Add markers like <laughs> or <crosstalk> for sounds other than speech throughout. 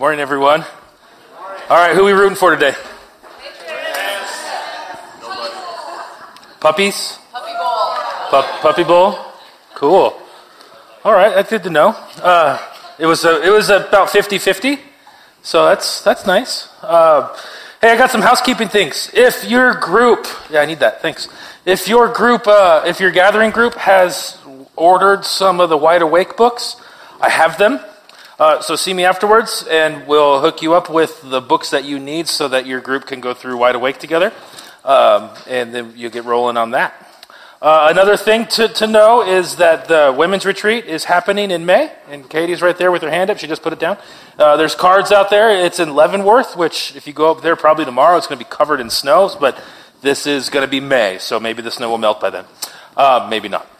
Morning, everyone. All right, who are we rooting for today? Puppies? Puppy bowl. Pup, puppy bowl? Cool. All right, that's good to know. Uh, it was a, it was about 50-50, so that's that's nice. Uh, hey, I got some housekeeping things. If your group, yeah, I need that. Thanks. If your group, uh, if your gathering group has ordered some of the Wide Awake books, I have them. Uh, so see me afterwards, and we'll hook you up with the books that you need so that your group can go through Wide Awake together, um, and then you get rolling on that. Uh, another thing to, to know is that the women's retreat is happening in May, and Katie's right there with her hand up. She just put it down. Uh, there's cards out there. It's in Leavenworth, which if you go up there probably tomorrow, it's going to be covered in snow, but this is going to be May, so maybe the snow will melt by then. Uh, maybe not.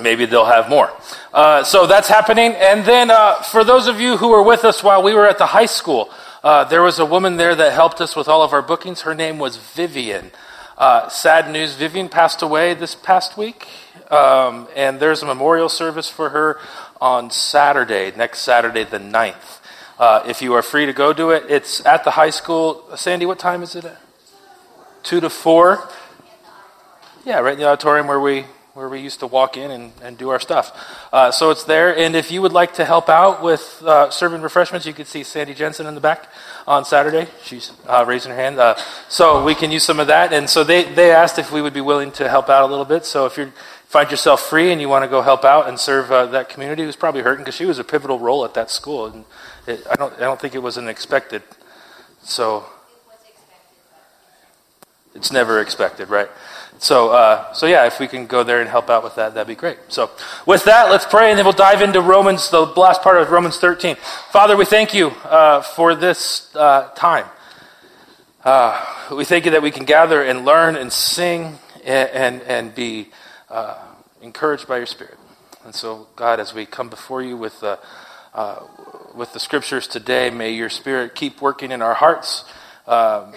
Maybe they'll have more. Uh, so that's happening. And then uh, for those of you who were with us while we were at the high school, uh, there was a woman there that helped us with all of our bookings. Her name was Vivian. Uh, sad news, Vivian passed away this past week. Um, and there's a memorial service for her on Saturday, next Saturday, the 9th. Uh, if you are free to go do it, it's at the high school. Sandy, what time is it at? Two to four? Yeah, right in the auditorium where we where we used to walk in and, and do our stuff. Uh, so it's there. And if you would like to help out with uh, serving refreshments, you can see Sandy Jensen in the back on Saturday. She's uh, raising her hand. Uh, so we can use some of that. And so they, they asked if we would be willing to help out a little bit. So if you find yourself free and you want to go help out and serve uh, that community who's probably hurting because she was a pivotal role at that school. And it, I, don't, I don't think it was unexpected. So it's never expected, right? So, uh, so yeah, if we can go there and help out with that, that'd be great. So, with that, let's pray, and then we'll dive into Romans, the last part of Romans 13. Father, we thank you uh, for this uh, time. Uh, we thank you that we can gather and learn and sing and, and, and be uh, encouraged by your Spirit. And so, God, as we come before you with the, uh, with the scriptures today, may your Spirit keep working in our hearts. Um,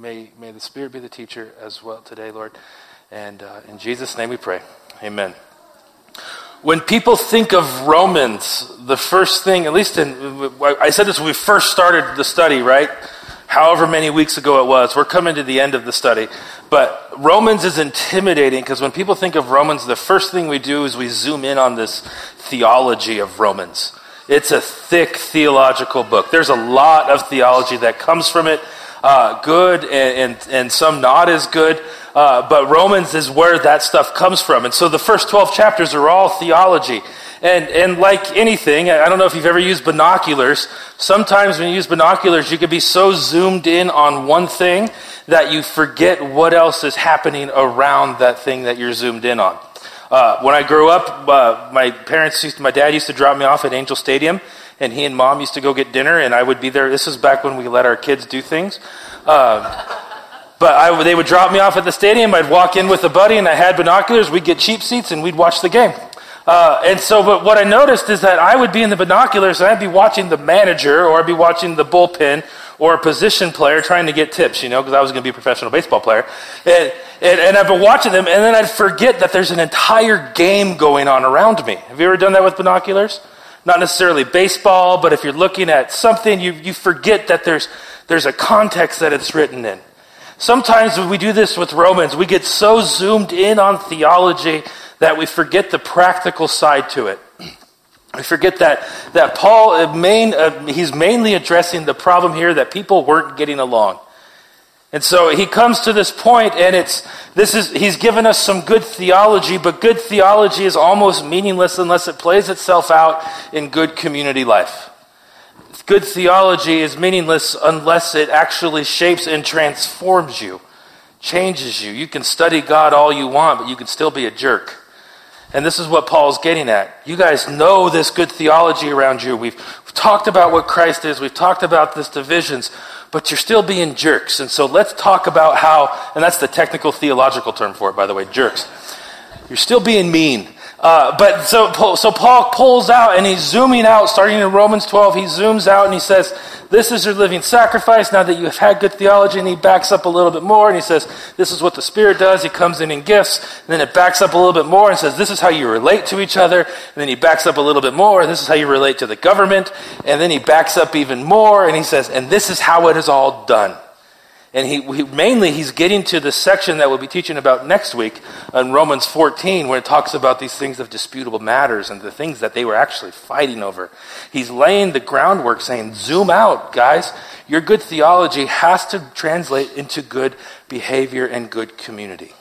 may, may the Spirit be the teacher as well today, Lord. And uh, in Jesus' name we pray. Amen. When people think of Romans, the first thing, at least in, I said this when we first started the study, right? However many weeks ago it was. We're coming to the end of the study. But Romans is intimidating because when people think of Romans, the first thing we do is we zoom in on this theology of Romans. It's a thick theological book. There's a lot of theology that comes from it uh, good and, and, and, some not as good. Uh, but Romans is where that stuff comes from. And so the first 12 chapters are all theology. And, and like anything, I don't know if you've ever used binoculars. Sometimes when you use binoculars, you can be so zoomed in on one thing that you forget what else is happening around that thing that you're zoomed in on. Uh, when I grew up, uh, my parents used to, my dad used to drop me off at Angel Stadium, and he and mom used to go get dinner, and I would be there. This is back when we let our kids do things. Uh, but I, they would drop me off at the stadium. I'd walk in with a buddy, and I had binoculars. We'd get cheap seats, and we'd watch the game. Uh, and so, but what I noticed is that I would be in the binoculars, and I'd be watching the manager, or I'd be watching the bullpen, or a position player trying to get tips, you know, because I was going to be a professional baseball player. And, and, and I'd be watching them, and then I'd forget that there's an entire game going on around me. Have you ever done that with binoculars? not necessarily baseball, but if you're looking at something, you, you forget that there's, there's a context that it's written in. Sometimes when we do this with Romans, we get so zoomed in on theology that we forget the practical side to it. We forget that, that Paul, uh, main, uh, he's mainly addressing the problem here that people weren't getting along. And so he comes to this point, and it's this is he's given us some good theology, but good theology is almost meaningless unless it plays itself out in good community life. Good theology is meaningless unless it actually shapes and transforms you, changes you. You can study God all you want, but you can still be a jerk. And this is what Paul's getting at. You guys know this good theology around you. We've, we've talked about what Christ is. We've talked about this divisions but you're still being jerks. And so let's talk about how, and that's the technical theological term for it, by the way, jerks. You're still being mean. Uh, but so, so Paul pulls out and he's zooming out, starting in Romans 12. He zooms out and he says, This is your living sacrifice now that you have had good theology. And he backs up a little bit more and he says, This is what the Spirit does. He comes in in gifts. And then it backs up a little bit more and says, This is how you relate to each other. And then he backs up a little bit more. This is how you relate to the government. And then he backs up even more and he says, And this is how it is all done. And he, he, mainly he's getting to the section that we'll be teaching about next week in Romans 14, where it talks about these things of disputable matters and the things that they were actually fighting over. He's laying the groundwork saying, zoom out, guys. Your good theology has to translate into good behavior and good community.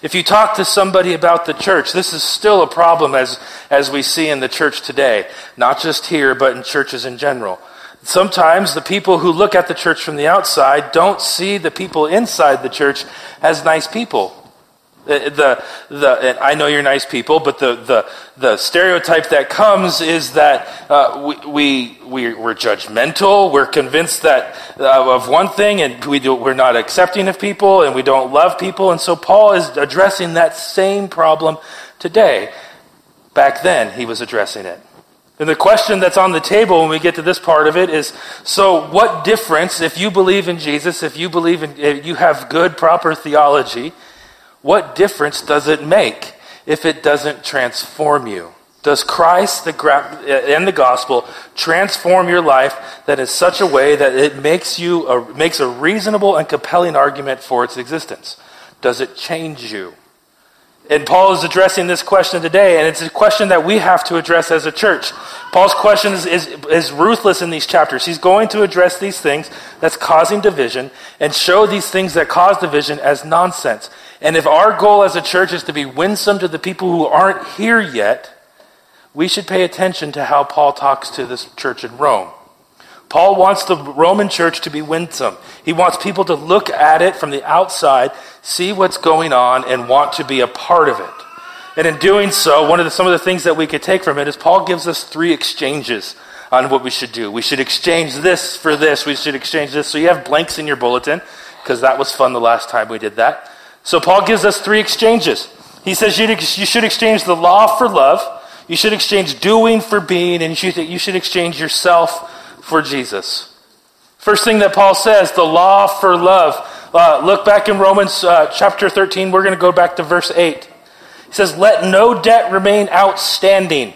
If you talk to somebody about the church, this is still a problem as, as we see in the church today. Not just here, but in churches in general. Sometimes the people who look at the church from the outside don't see the people inside the church as nice people. The, the, I know you're nice people, but the, the, the stereotype that comes is that uh, we, we, we're judgmental, we're convinced that uh, of one thing, and we do, we're not accepting of people, and we don't love people. And so Paul is addressing that same problem today. Back then, he was addressing it. And the question that's on the table when we get to this part of it is so what difference if you believe in Jesus, if you believe in if you have good proper theology, what difference does it make if it doesn't transform you? Does Christ the and the gospel transform your life that is such a way that it makes you a, makes a reasonable and compelling argument for its existence? Does it change you? And Paul is addressing this question today, and it's a question that we have to address as a church. Paul's question is, is, is, ruthless in these chapters. He's going to address these things that's causing division and show these things that cause division as nonsense. And if our goal as a church is to be winsome to the people who aren't here yet, we should pay attention to how Paul talks to this church in Rome. Paul wants the Roman church to be winsome. He wants people to look at it from the outside, see what's going on, and want to be a part of it. And in doing so, one of the, some of the things that we could take from it is Paul gives us three exchanges on what we should do. We should exchange this for this. We should exchange this. So you have blanks in your bulletin, because that was fun the last time we did that. So Paul gives us three exchanges. He says you should exchange the law for love, you should exchange doing for being, and you should exchange yourself for Jesus. First thing that Paul says, the law for love. Uh, look back in Romans uh, chapter 13. We're going to go back to verse 8. He says, Let no debt remain outstanding.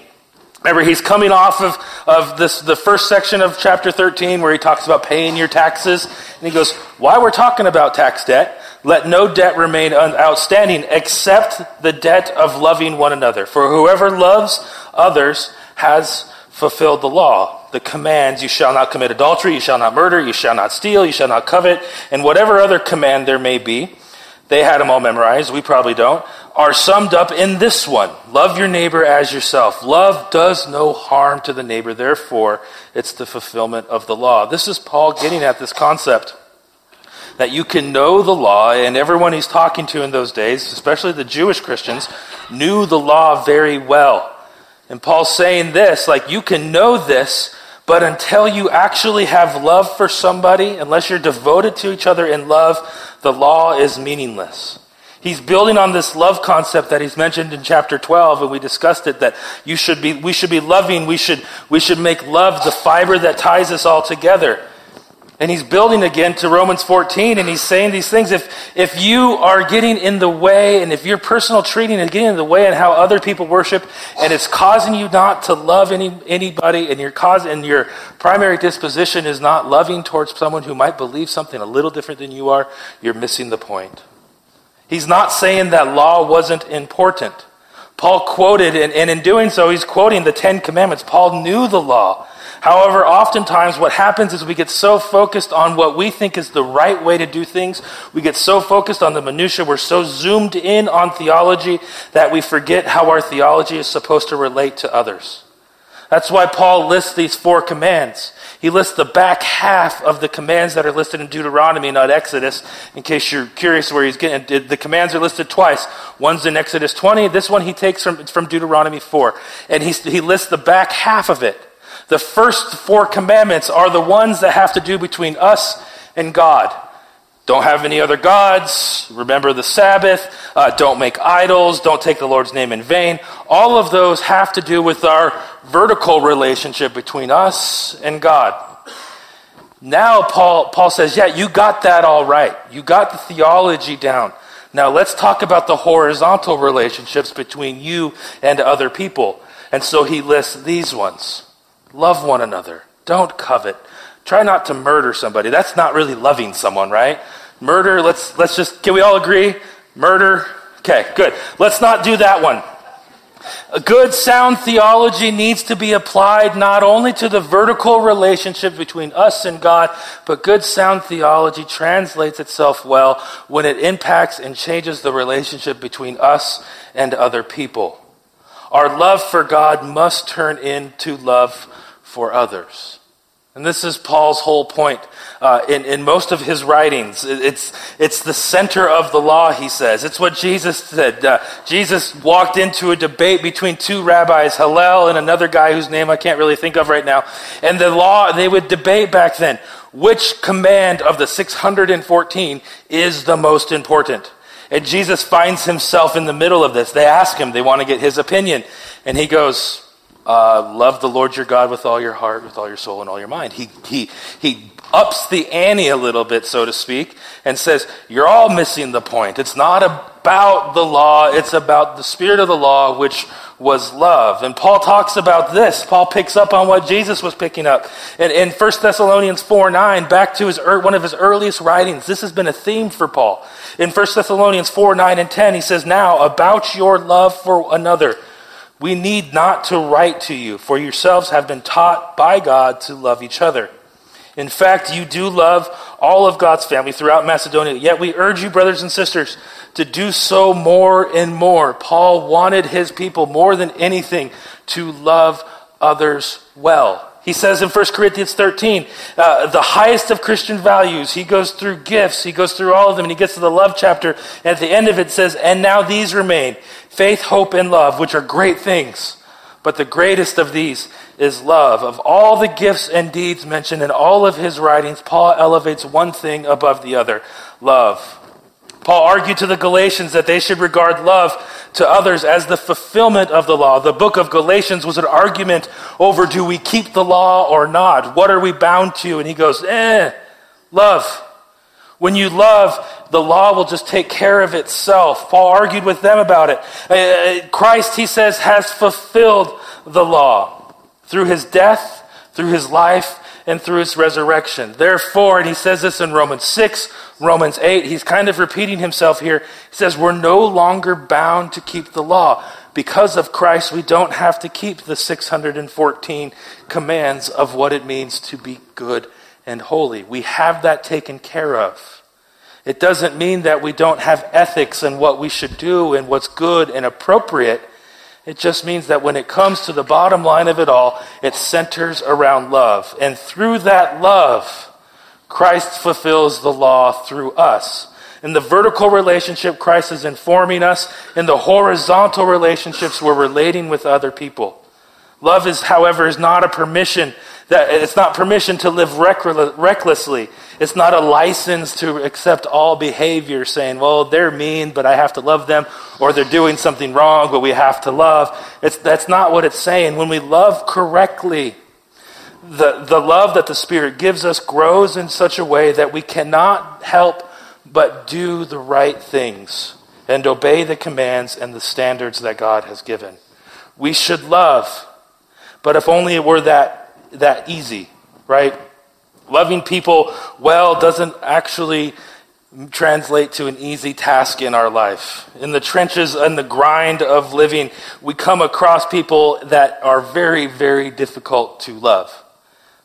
Remember, he's coming off of, of this, the first section of chapter 13 where he talks about paying your taxes. And he goes, Why we're talking about tax debt, let no debt remain outstanding except the debt of loving one another. For whoever loves others has fulfilled the law the commands you shall not commit adultery, you shall not murder, you shall not steal, you shall not covet, and whatever other command there may be, they had them all memorized, we probably don't, are summed up in this one love your neighbor as yourself. Love does no harm to the neighbor, therefore, it's the fulfillment of the law. This is Paul getting at this concept that you can know the law, and everyone he's talking to in those days, especially the Jewish Christians, knew the law very well. And Paul's saying this like, you can know this, but until you actually have love for somebody, unless you're devoted to each other in love, the law is meaningless. He's building on this love concept that he's mentioned in chapter 12, and we discussed it that you should be, we should be loving, we should, we should make love the fiber that ties us all together. And he's building again to Romans 14 and he's saying these things. If, if you are getting in the way and if your personal treating is getting in the way and how other people worship and it's causing you not to love any, anybody and your cause and your primary disposition is not loving towards someone who might believe something a little different than you are, you're missing the point. He's not saying that law wasn't important. Paul quoted, and, and in doing so, he's quoting the Ten Commandments. Paul knew the law. However, oftentimes what happens is we get so focused on what we think is the right way to do things. We get so focused on the minutia. We're so zoomed in on theology that we forget how our theology is supposed to relate to others. That's why Paul lists these four commands. He lists the back half of the commands that are listed in Deuteronomy, not Exodus. In case you're curious where he's getting, the commands are listed twice. One's in Exodus 20. This one he takes from, from Deuteronomy 4. And he, he lists the back half of it. The first four commandments are the ones that have to do between us and God. Don't have any other gods. Remember the Sabbath. Uh, don't make idols. Don't take the Lord's name in vain. All of those have to do with our vertical relationship between us and God. Now, Paul, Paul says, Yeah, you got that all right. You got the theology down. Now, let's talk about the horizontal relationships between you and other people. And so he lists these ones love one another, don't covet, try not to murder somebody. That's not really loving someone, right? Murder, let's, let's just, can we all agree? Murder? Okay, good. Let's not do that one. A good sound theology needs to be applied not only to the vertical relationship between us and God, but good sound theology translates itself well when it impacts and changes the relationship between us and other people. Our love for God must turn into love for others. And this is Paul's whole point uh, in, in most of his writings. It's, it's the center of the law, he says. It's what Jesus said. Uh, Jesus walked into a debate between two rabbis, Hillel and another guy whose name I can't really think of right now. And the law, they would debate back then which command of the 614 is the most important. And Jesus finds himself in the middle of this. They ask him, they want to get his opinion. And he goes, uh, love the Lord your God with all your heart, with all your soul, and all your mind. He, he, he ups the ante a little bit, so to speak, and says, You're all missing the point. It's not about the law, it's about the spirit of the law, which was love. And Paul talks about this. Paul picks up on what Jesus was picking up. And in 1 Thessalonians 4 9, back to his, one of his earliest writings, this has been a theme for Paul. In 1 Thessalonians 4 9 and 10, he says, Now, about your love for another. We need not to write to you, for yourselves have been taught by God to love each other. In fact, you do love all of God's family throughout Macedonia. Yet we urge you, brothers and sisters, to do so more and more. Paul wanted his people more than anything to love others well. He says in 1 Corinthians 13, uh, the highest of Christian values. He goes through gifts, he goes through all of them, and he gets to the love chapter. And at the end of it says, And now these remain faith, hope, and love, which are great things. But the greatest of these is love. Of all the gifts and deeds mentioned in all of his writings, Paul elevates one thing above the other love. Paul argued to the Galatians that they should regard love to others as the fulfillment of the law. The book of Galatians was an argument over do we keep the law or not? What are we bound to? And he goes, eh, love. When you love, the law will just take care of itself. Paul argued with them about it. Uh, Christ, he says, has fulfilled the law through his death, through his life, and through his resurrection. Therefore, and he says this in Romans 6, Romans 8, he's kind of repeating himself here. He says, We're no longer bound to keep the law. Because of Christ, we don't have to keep the 614 commands of what it means to be good and holy. We have that taken care of. It doesn't mean that we don't have ethics and what we should do and what's good and appropriate. It just means that when it comes to the bottom line of it all, it centers around love. And through that love, Christ fulfills the law through us. In the vertical relationship, Christ is informing us. In the horizontal relationships, we're relating with other people. Love is, however, is not a permission that it's not permission to live recklessly. It's not a license to accept all behavior, saying, well, they're mean, but I have to love them, or they're doing something wrong, but we have to love. It's, that's not what it's saying. When we love correctly, the, the love that the Spirit gives us grows in such a way that we cannot help but do the right things and obey the commands and the standards that God has given. We should love, but if only it were that that easy, right? Loving people well doesn't actually translate to an easy task in our life. In the trenches and the grind of living, we come across people that are very, very difficult to love.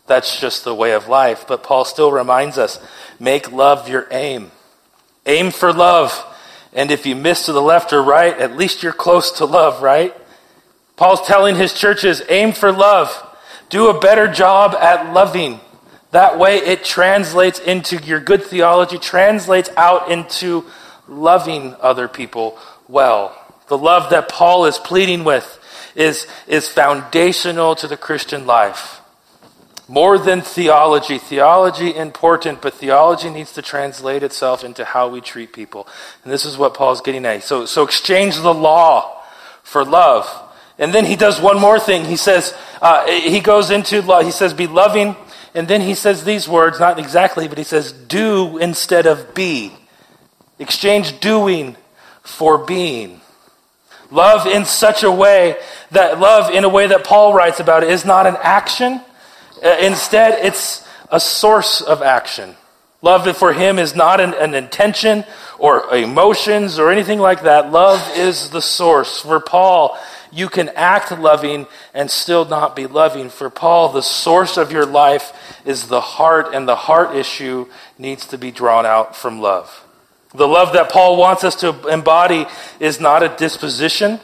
That's just the way of life. But Paul still reminds us make love your aim. Aim for love. And if you miss to the left or right, at least you're close to love, right? Paul's telling his churches aim for love. Do a better job at loving. That way it translates into your good theology, translates out into loving other people well. The love that Paul is pleading with is, is foundational to the Christian life. More than theology. Theology important, but theology needs to translate itself into how we treat people. And this is what Paul's getting at. So, so exchange the law for love. And then he does one more thing. He says, uh, he goes into law. He says, be loving. And then he says these words, not exactly, but he says, do instead of be. Exchange doing for being. Love in such a way that love in a way that Paul writes about it is not an action uh, instead, it's a source of action. Love for him is not an, an, intention or emotions or anything like that. Love is the source. For Paul, you can act loving and still not be loving. For Paul, the source of your life is the heart, and the heart issue needs to be drawn out from love. The love that Paul wants us to embody is not a disposition.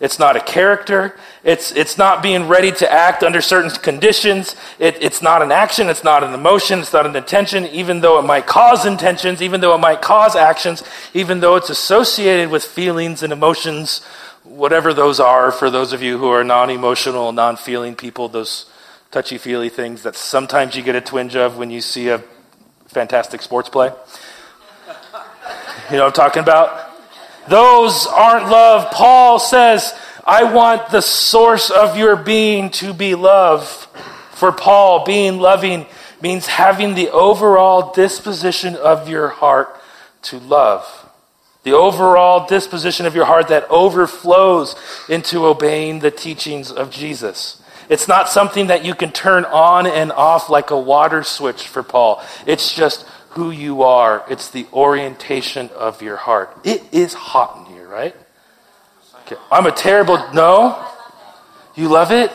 It's not a character. It's, it's not being ready to act under certain conditions. It, it's not an action. It's not an emotion. It's not an intention, even though it might cause intentions, even though it might cause actions, even though it's associated with feelings and emotions, whatever those are for those of you who are non emotional, non feeling people, those touchy feely things that sometimes you get a twinge of when you see a fantastic sports play. You know what I'm talking about? Those aren't love. Paul says, I want the source of your being to be love. For Paul, being loving means having the overall disposition of your heart to love. The overall disposition of your heart that overflows into obeying the teachings of Jesus. It's not something that you can turn on and off like a water switch for Paul. It's just who you are, it's the orientation of your heart. It is hot in here, right? Okay. I'm a terrible. No? You love it?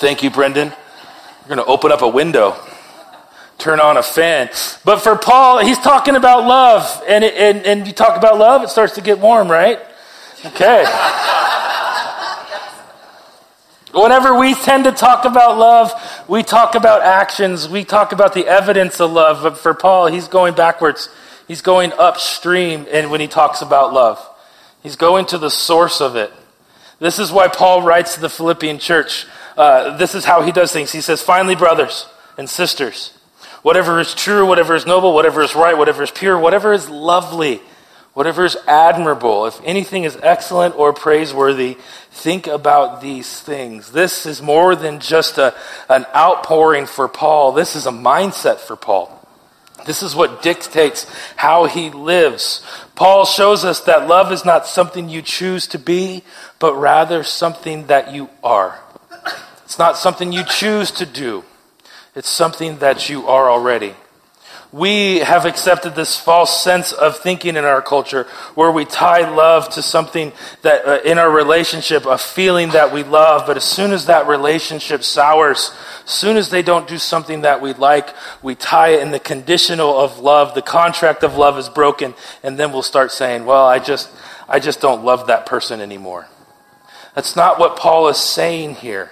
Thank you, Brendan. You're going to open up a window, turn on a fan. But for Paul, he's talking about love. And, it, and, and you talk about love, it starts to get warm, right? Okay. Whenever we tend to talk about love, we talk about actions, we talk about the evidence of love. But for Paul, he's going backwards. He's going upstream and when he talks about love. He's going to the source of it. This is why Paul writes to the Philippian church. Uh, this is how he does things. He says, Finally, brothers and sisters, whatever is true, whatever is noble, whatever is right, whatever is pure, whatever is lovely, whatever is admirable, if anything is excellent or praiseworthy, think about these things. This is more than just a, an outpouring for Paul, this is a mindset for Paul. This is what dictates how he lives. Paul shows us that love is not something you choose to be, but rather something that you are. It's not something you choose to do, it's something that you are already we have accepted this false sense of thinking in our culture where we tie love to something that uh, in our relationship, a feeling that we love, but as soon as that relationship sours, as soon as they don't do something that we like, we tie it in the conditional of love, the contract of love is broken, and then we'll start saying, well, I just, I just don't love that person anymore. That's not what Paul is saying here.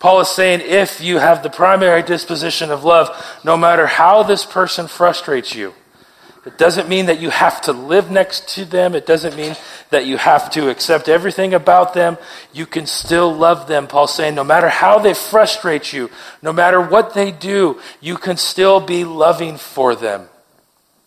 Paul is saying if you have the primary disposition of love, no matter how this person frustrates you, it doesn't mean that you have to live next to them. It doesn't mean that you have to accept everything about them. You can still love them. Paul's saying no matter how they frustrate you, no matter what they do, you can still be loving for them.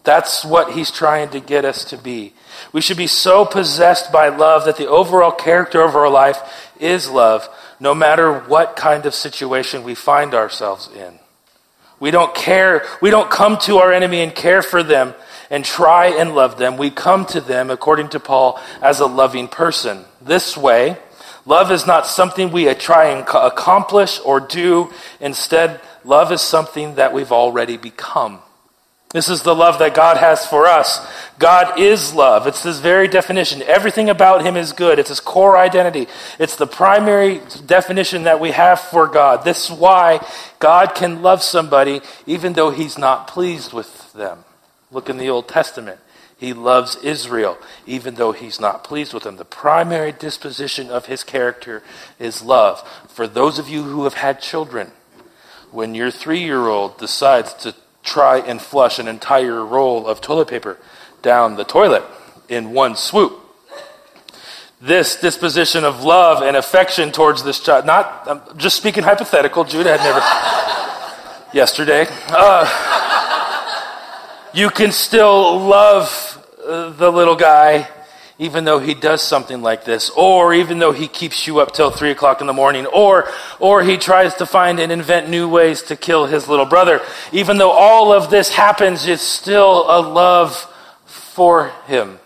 That's what he's trying to get us to be. We should be so possessed by love that the overall character of our life is love no matter what kind of situation we find ourselves in. We don't care, we don't come to our enemy and care for them and try and love them. We come to them, according to Paul, as a loving person. This way, love is not something we try and accomplish or do. Instead, love is something that we've already become. This is the love that God has for us. God is love. It's this very definition. Everything about Him is good. It's His core identity. It's the primary definition that we have for God. This is why God can love somebody even though He's not pleased with them. Look in the Old Testament. He loves Israel even though He's not pleased with them. The primary disposition of His character is love. For those of you who have had children, when your three year old decides to try and flush an entire roll of toilet paper down the toilet in one swoop. this disposition of love and affection towards this child. Not, I'm just speaking hypothetical. Judah had never, <laughs> yesterday. Uh, you can still love uh, the little guy even though he does something like this, or even though he keeps you up till three o'clock in the morning, or, or he tries to find and invent new ways to kill his little brother. Even though all of this happens, it's still a love for him.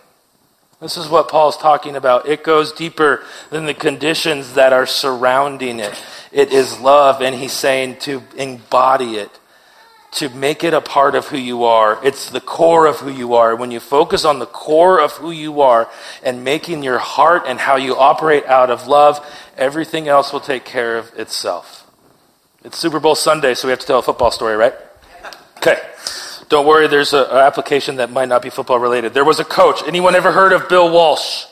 This is what Paul's talking about. It goes deeper than the conditions that are surrounding it. It is love, and he's saying to embody it, to make it a part of who you are. It's the core of who you are. When you focus on the core of who you are and making your heart and how you operate out of love, everything else will take care of itself. It's Super Bowl Sunday, so we have to tell a football story, right? Okay. Don't worry, there's an application that might not be football related. There was a coach. Anyone ever heard of Bill Walsh?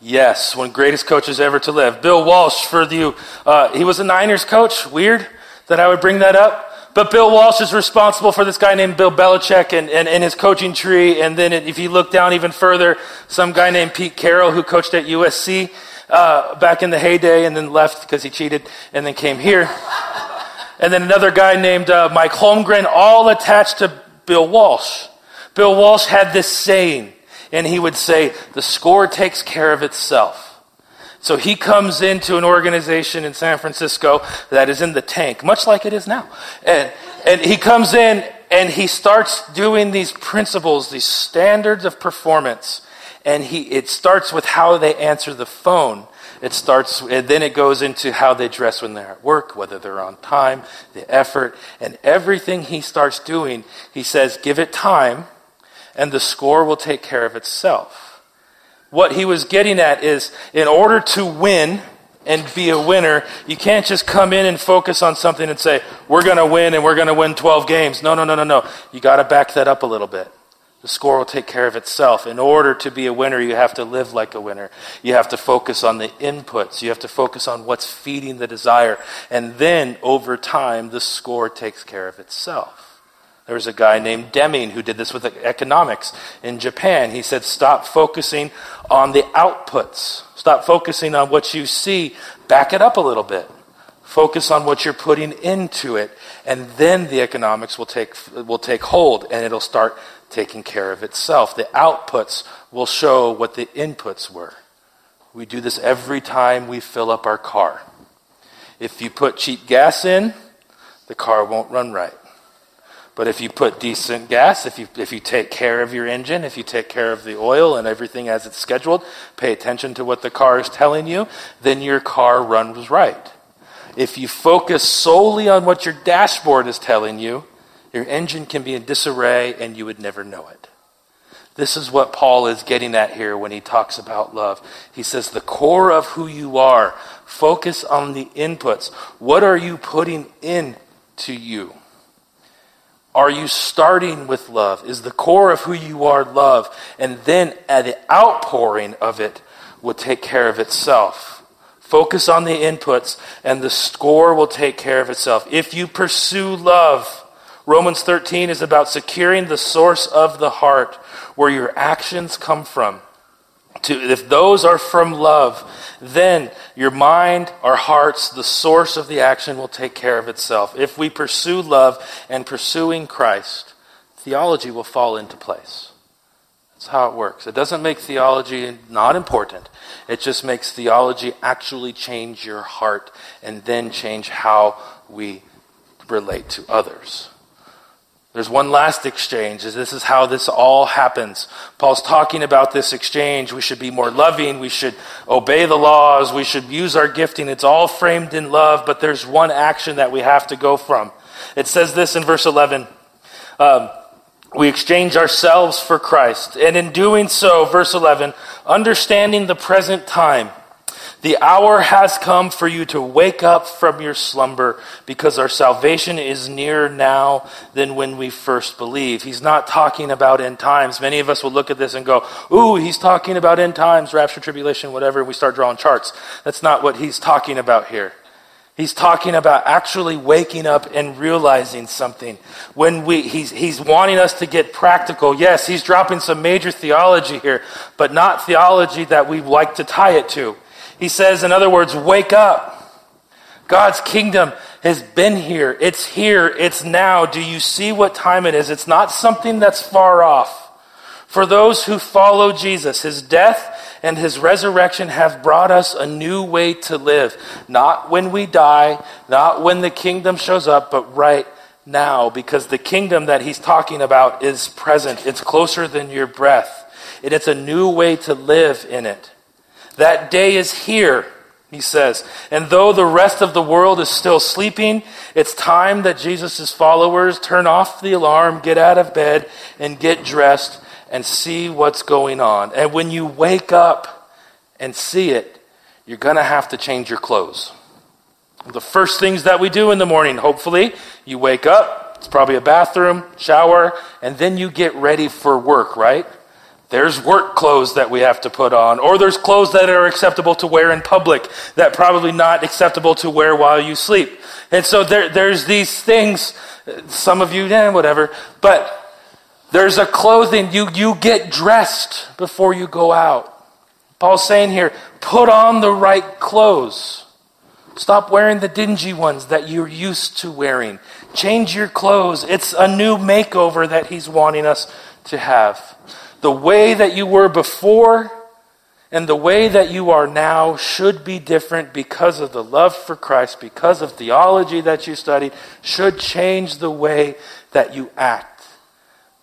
Yes, one greatest coaches ever to live. Bill Walsh, for you, uh, he was a Niners coach. Weird that I would bring that up. But Bill Walsh is responsible for this guy named Bill Belichick and, and, and his coaching tree. And then if you look down even further, some guy named Pete Carroll who coached at USC uh, back in the heyday and then left because he cheated and then came here and then another guy named uh, Mike Holmgren, all attached to Bill Walsh. Bill Walsh had this saying, and he would say, The score takes care of itself. So he comes into an organization in San Francisco that is in the tank, much like it is now. And, and he comes in and he starts doing these principles, these standards of performance. And he, it starts with how they answer the phone. It starts, and then it goes into how they dress when they're at work, whether they're on time, the effort, and everything he starts doing, he says, give it time, and the score will take care of itself. What he was getting at is, in order to win and be a winner, you can't just come in and focus on something and say, we're going to win and we're going to win 12 games. No, no, no, no, no. You got to back that up a little bit. The score will take care of itself. In order to be a winner, you have to live like a winner. You have to focus on the inputs. You have to focus on what's feeding the desire. And then, over time, the score takes care of itself. There was a guy named Deming who did this with economics in Japan. He said, Stop focusing on the outputs. Stop focusing on what you see. Back it up a little bit. Focus on what you're putting into it, and then the economics will take, will take hold and it'll start taking care of itself. The outputs will show what the inputs were. We do this every time we fill up our car. If you put cheap gas in, the car won't run right. But if you put decent gas, if you, if you take care of your engine, if you take care of the oil and everything as it's scheduled, pay attention to what the car is telling you, then your car runs right. If you focus solely on what your dashboard is telling you, your engine can be in disarray and you would never know it. This is what Paul is getting at here when he talks about love. He says, the core of who you are, focus on the inputs. What are you putting in to you? Are you starting with love? Is the core of who you are love? And then at the outpouring of it will take care of itself. Focus on the inputs and the score will take care of itself. If you pursue love, Romans 13 is about securing the source of the heart where your actions come from. To, if those are from love, then your mind, our hearts, the source of the action will take care of itself. If we pursue love and pursuing Christ, theology will fall into place. That's how it works. It doesn't make theology not important. It just makes theology actually change your heart and then change how we relate to others. There's one last exchange. This is how this all happens. Paul's talking about this exchange. We should be more loving. We should obey the laws. We should use our gifting. It's all framed in love, but there's one action that we have to go from. It says this in verse 11. Um, we exchange ourselves for Christ. And in doing so, verse 11, understanding the present time, the hour has come for you to wake up from your slumber because our salvation is nearer now than when we first believed. He's not talking about end times. Many of us will look at this and go, Ooh, he's talking about end times, rapture, tribulation, whatever. We start drawing charts. That's not what he's talking about here. He's talking about actually waking up and realizing something. When we, he's, he's wanting us to get practical. Yes, he's dropping some major theology here, but not theology that we like to tie it to. He says, in other words, wake up. God's kingdom has been here. It's here. It's now. Do you see what time it is? It's not something that's far off. For those who follow Jesus, his death and his resurrection have brought us a new way to live. Not when we die, not when the kingdom shows up, but right now, because the kingdom that he's talking about is present. It's closer than your breath. And it's a new way to live in it. That day is here, he says. And though the rest of the world is still sleeping, it's time that Jesus' followers turn off the alarm, get out of bed, and get dressed and see what's going on. And when you wake up and see it, you're going to have to change your clothes. The first things that we do in the morning, hopefully, you wake up, it's probably a bathroom, shower, and then you get ready for work, right? There's work clothes that we have to put on, or there's clothes that are acceptable to wear in public that probably not acceptable to wear while you sleep. And so there, there's these things, some of you, whatever, but there's a clothing, you, you get dressed before you go out. Paul's saying here, put on the right clothes. Stop wearing the dingy ones that you're used to wearing. Change your clothes. It's a new makeover that he's wanting us to have. The way that you were before and the way that you are now should be different because of the love for Christ, because of theology that you studied, should change the way that you act.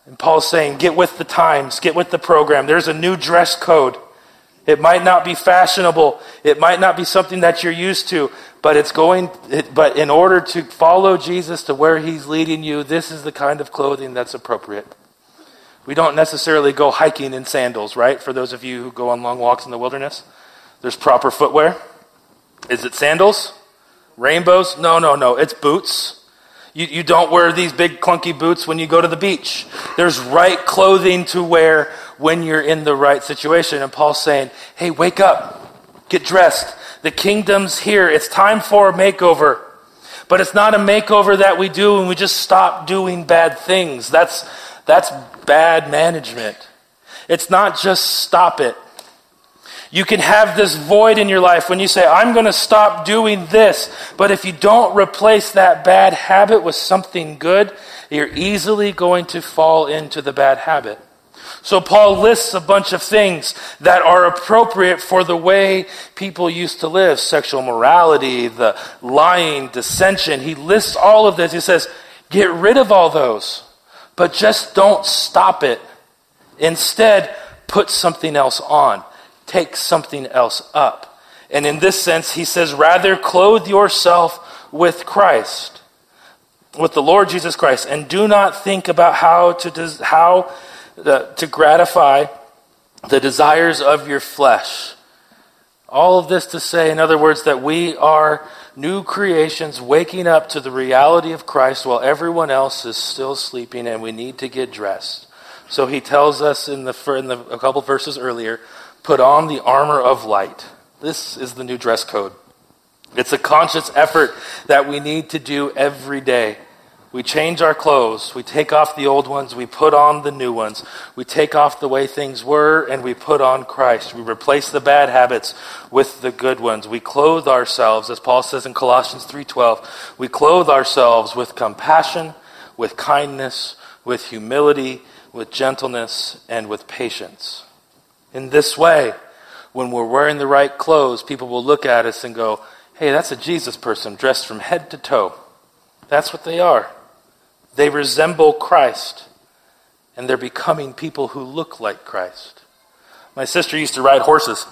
And Paul's saying, get with the times, get with the program. There's a new dress code. It might not be fashionable. It might not be something that you're used to, but it's going, but in order to follow Jesus to where he's leading you, this is the kind of clothing that's appropriate. We don't necessarily go hiking in sandals, right? For those of you who go on long walks in the wilderness, there's proper footwear. Is it sandals? Rainbows? No, no, no. It's boots. You, you don't wear these big clunky boots when you go to the beach. There's right clothing to wear when you're in the right situation. And Paul's saying, hey, wake up, get dressed. The kingdom's here. It's time for a makeover. But it's not a makeover that we do when we just stop doing bad things. That's, that's bad management. It's not just stop it. You can have this void in your life when you say, I'm going to stop doing this. But if you don't replace that bad habit with something good, you're easily going to fall into the bad habit. So Paul lists a bunch of things that are appropriate for the way people used to live. Sexual morality, the lying, dissension. He lists all of this. He says, get rid of all those, but just don't stop it. Instead, put something else on take something else up. And in this sense, he says, rather clothe yourself with Christ, with the Lord Jesus Christ, and do not think about how to, how the, to gratify the desires of your flesh. All of this to say, in other words, that we are new creations waking up to the reality of Christ while everyone else is still sleeping and we need to get dressed. So he tells us in the, in the a couple verses earlier, Put on the armor of light. This is the new dress code. It's a conscious effort that we need to do every day. We change our clothes. We take off the old ones. We put on the new ones. We take off the way things were and we put on Christ. We replace the bad habits with the good ones. We clothe ourselves, as Paul says in Colossians 3.12, we clothe ourselves with compassion, with kindness, with humility, with gentleness, and with patience. In this way, when we're wearing the right clothes, people will look at us and go, hey, that's a Jesus person dressed from head to toe. That's what they are. They resemble Christ, and they're becoming people who look like Christ. My sister used to ride horses,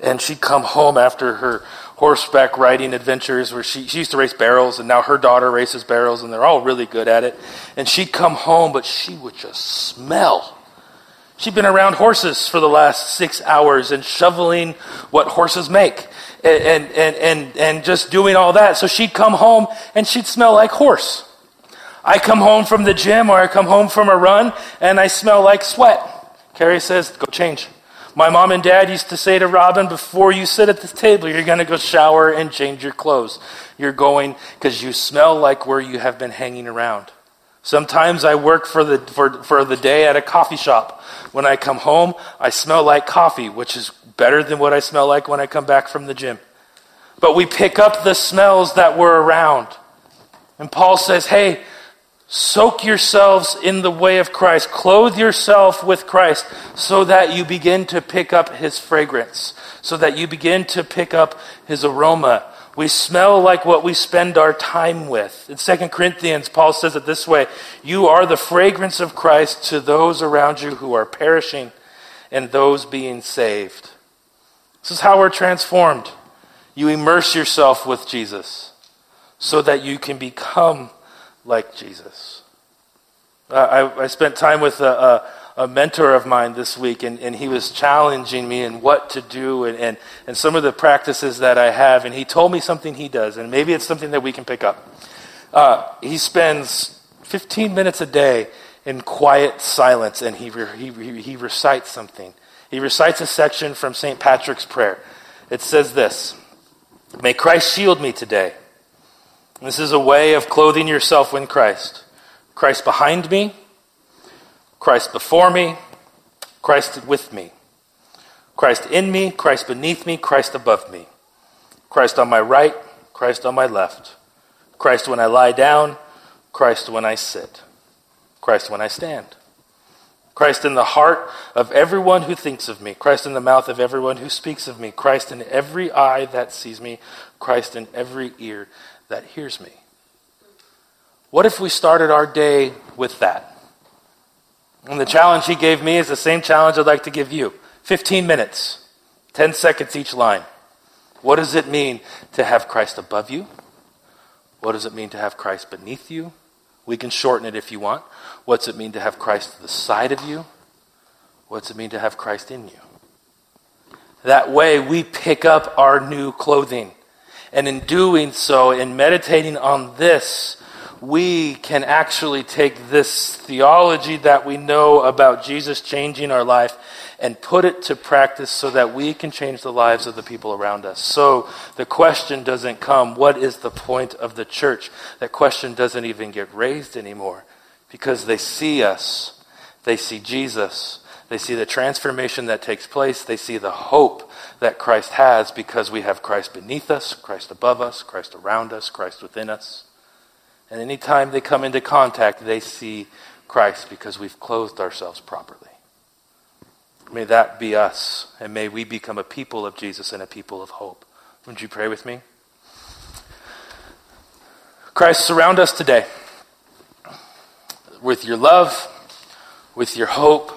and she'd come home after her horseback riding adventures where she, she used to race barrels, and now her daughter races barrels, and they're all really good at it. And she'd come home, but she would just smell She'd been around horses for the last six hours and shoveling what horses make and, and, and, and, and just doing all that. So she'd come home and she'd smell like horse. I come home from the gym or I come home from a run and I smell like sweat. Carrie says, go change. My mom and dad used to say to Robin, before you sit at the table, you're going to go shower and change your clothes. You're going because you smell like where you have been hanging around. Sometimes I work for the, for, for the day at a coffee shop. When I come home, I smell like coffee, which is better than what I smell like when I come back from the gym. But we pick up the smells that were around. And Paul says, hey, Soak yourselves in the way of Christ. Clothe yourself with Christ so that you begin to pick up his fragrance, so that you begin to pick up his aroma. We smell like what we spend our time with. In 2 Corinthians, Paul says it this way You are the fragrance of Christ to those around you who are perishing and those being saved. This is how we're transformed. You immerse yourself with Jesus so that you can become like Jesus. Uh, I, I, spent time with a, a, a, mentor of mine this week, and, and he was challenging me in what to do and, and, and some of the practices that I have. And he told me something he does, and maybe it's something that we can pick up. Uh, he spends 15 minutes a day in quiet silence, and he, he, he recites something. He recites a section from St. Patrick's Prayer. It says this May Christ shield me today this is a way of clothing yourself in Christ. Christ behind me, Christ before me, Christ with me. Christ in me, Christ beneath me, Christ above me. Christ on my right, Christ on my left. Christ when I lie down, Christ when I sit. Christ when I stand. Christ in the heart of everyone who thinks of me. Christ in the mouth of everyone who speaks of me. Christ in every eye that sees me. Christ in every ear that hears me. What if we started our day with that? And the challenge he gave me is the same challenge I'd like to give you 15 minutes, 10 seconds each line. What does it mean to have Christ above you? What does it mean to have Christ beneath you? We can shorten it if you want. What's it mean to have Christ to the side of you? What's it mean to have Christ in you? That way, we pick up our new clothing. And in doing so, in meditating on this, we can actually take this theology that we know about Jesus changing our life and put it to practice so that we can change the lives of the people around us. So the question doesn't come, what is the point of the church? That question doesn't even get raised anymore because they see us, they see Jesus, they see the transformation that takes place. They see the hope that Christ has because we have Christ beneath us, Christ above us, Christ around us, Christ within us. And anytime they come into contact, they see Christ because we've clothed ourselves properly. May that be us, and may we become a people of Jesus and a people of hope. Would you pray with me? Christ, surround us today with your love, with your hope,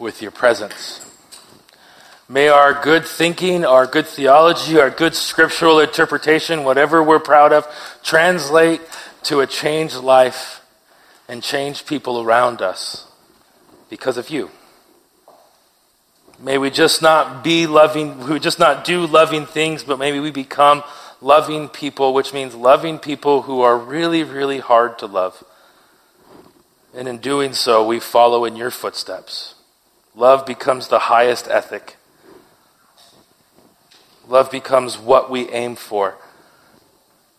with your presence. May our good thinking, our good theology, our good scriptural interpretation, whatever we're proud of, translate to a changed life and change people around us because of you. May we just not be loving, we just not do loving things, but maybe we become loving people, which means loving people who are really, really hard to love. And in doing so, we follow in your footsteps. Love becomes the highest ethic. Love becomes what we aim for.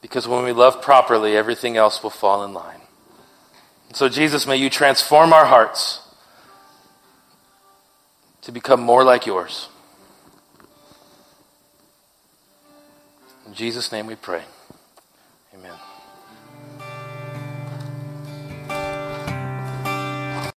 Because when we love properly, everything else will fall in line. So, Jesus, may you transform our hearts to become more like yours. In Jesus' name we pray.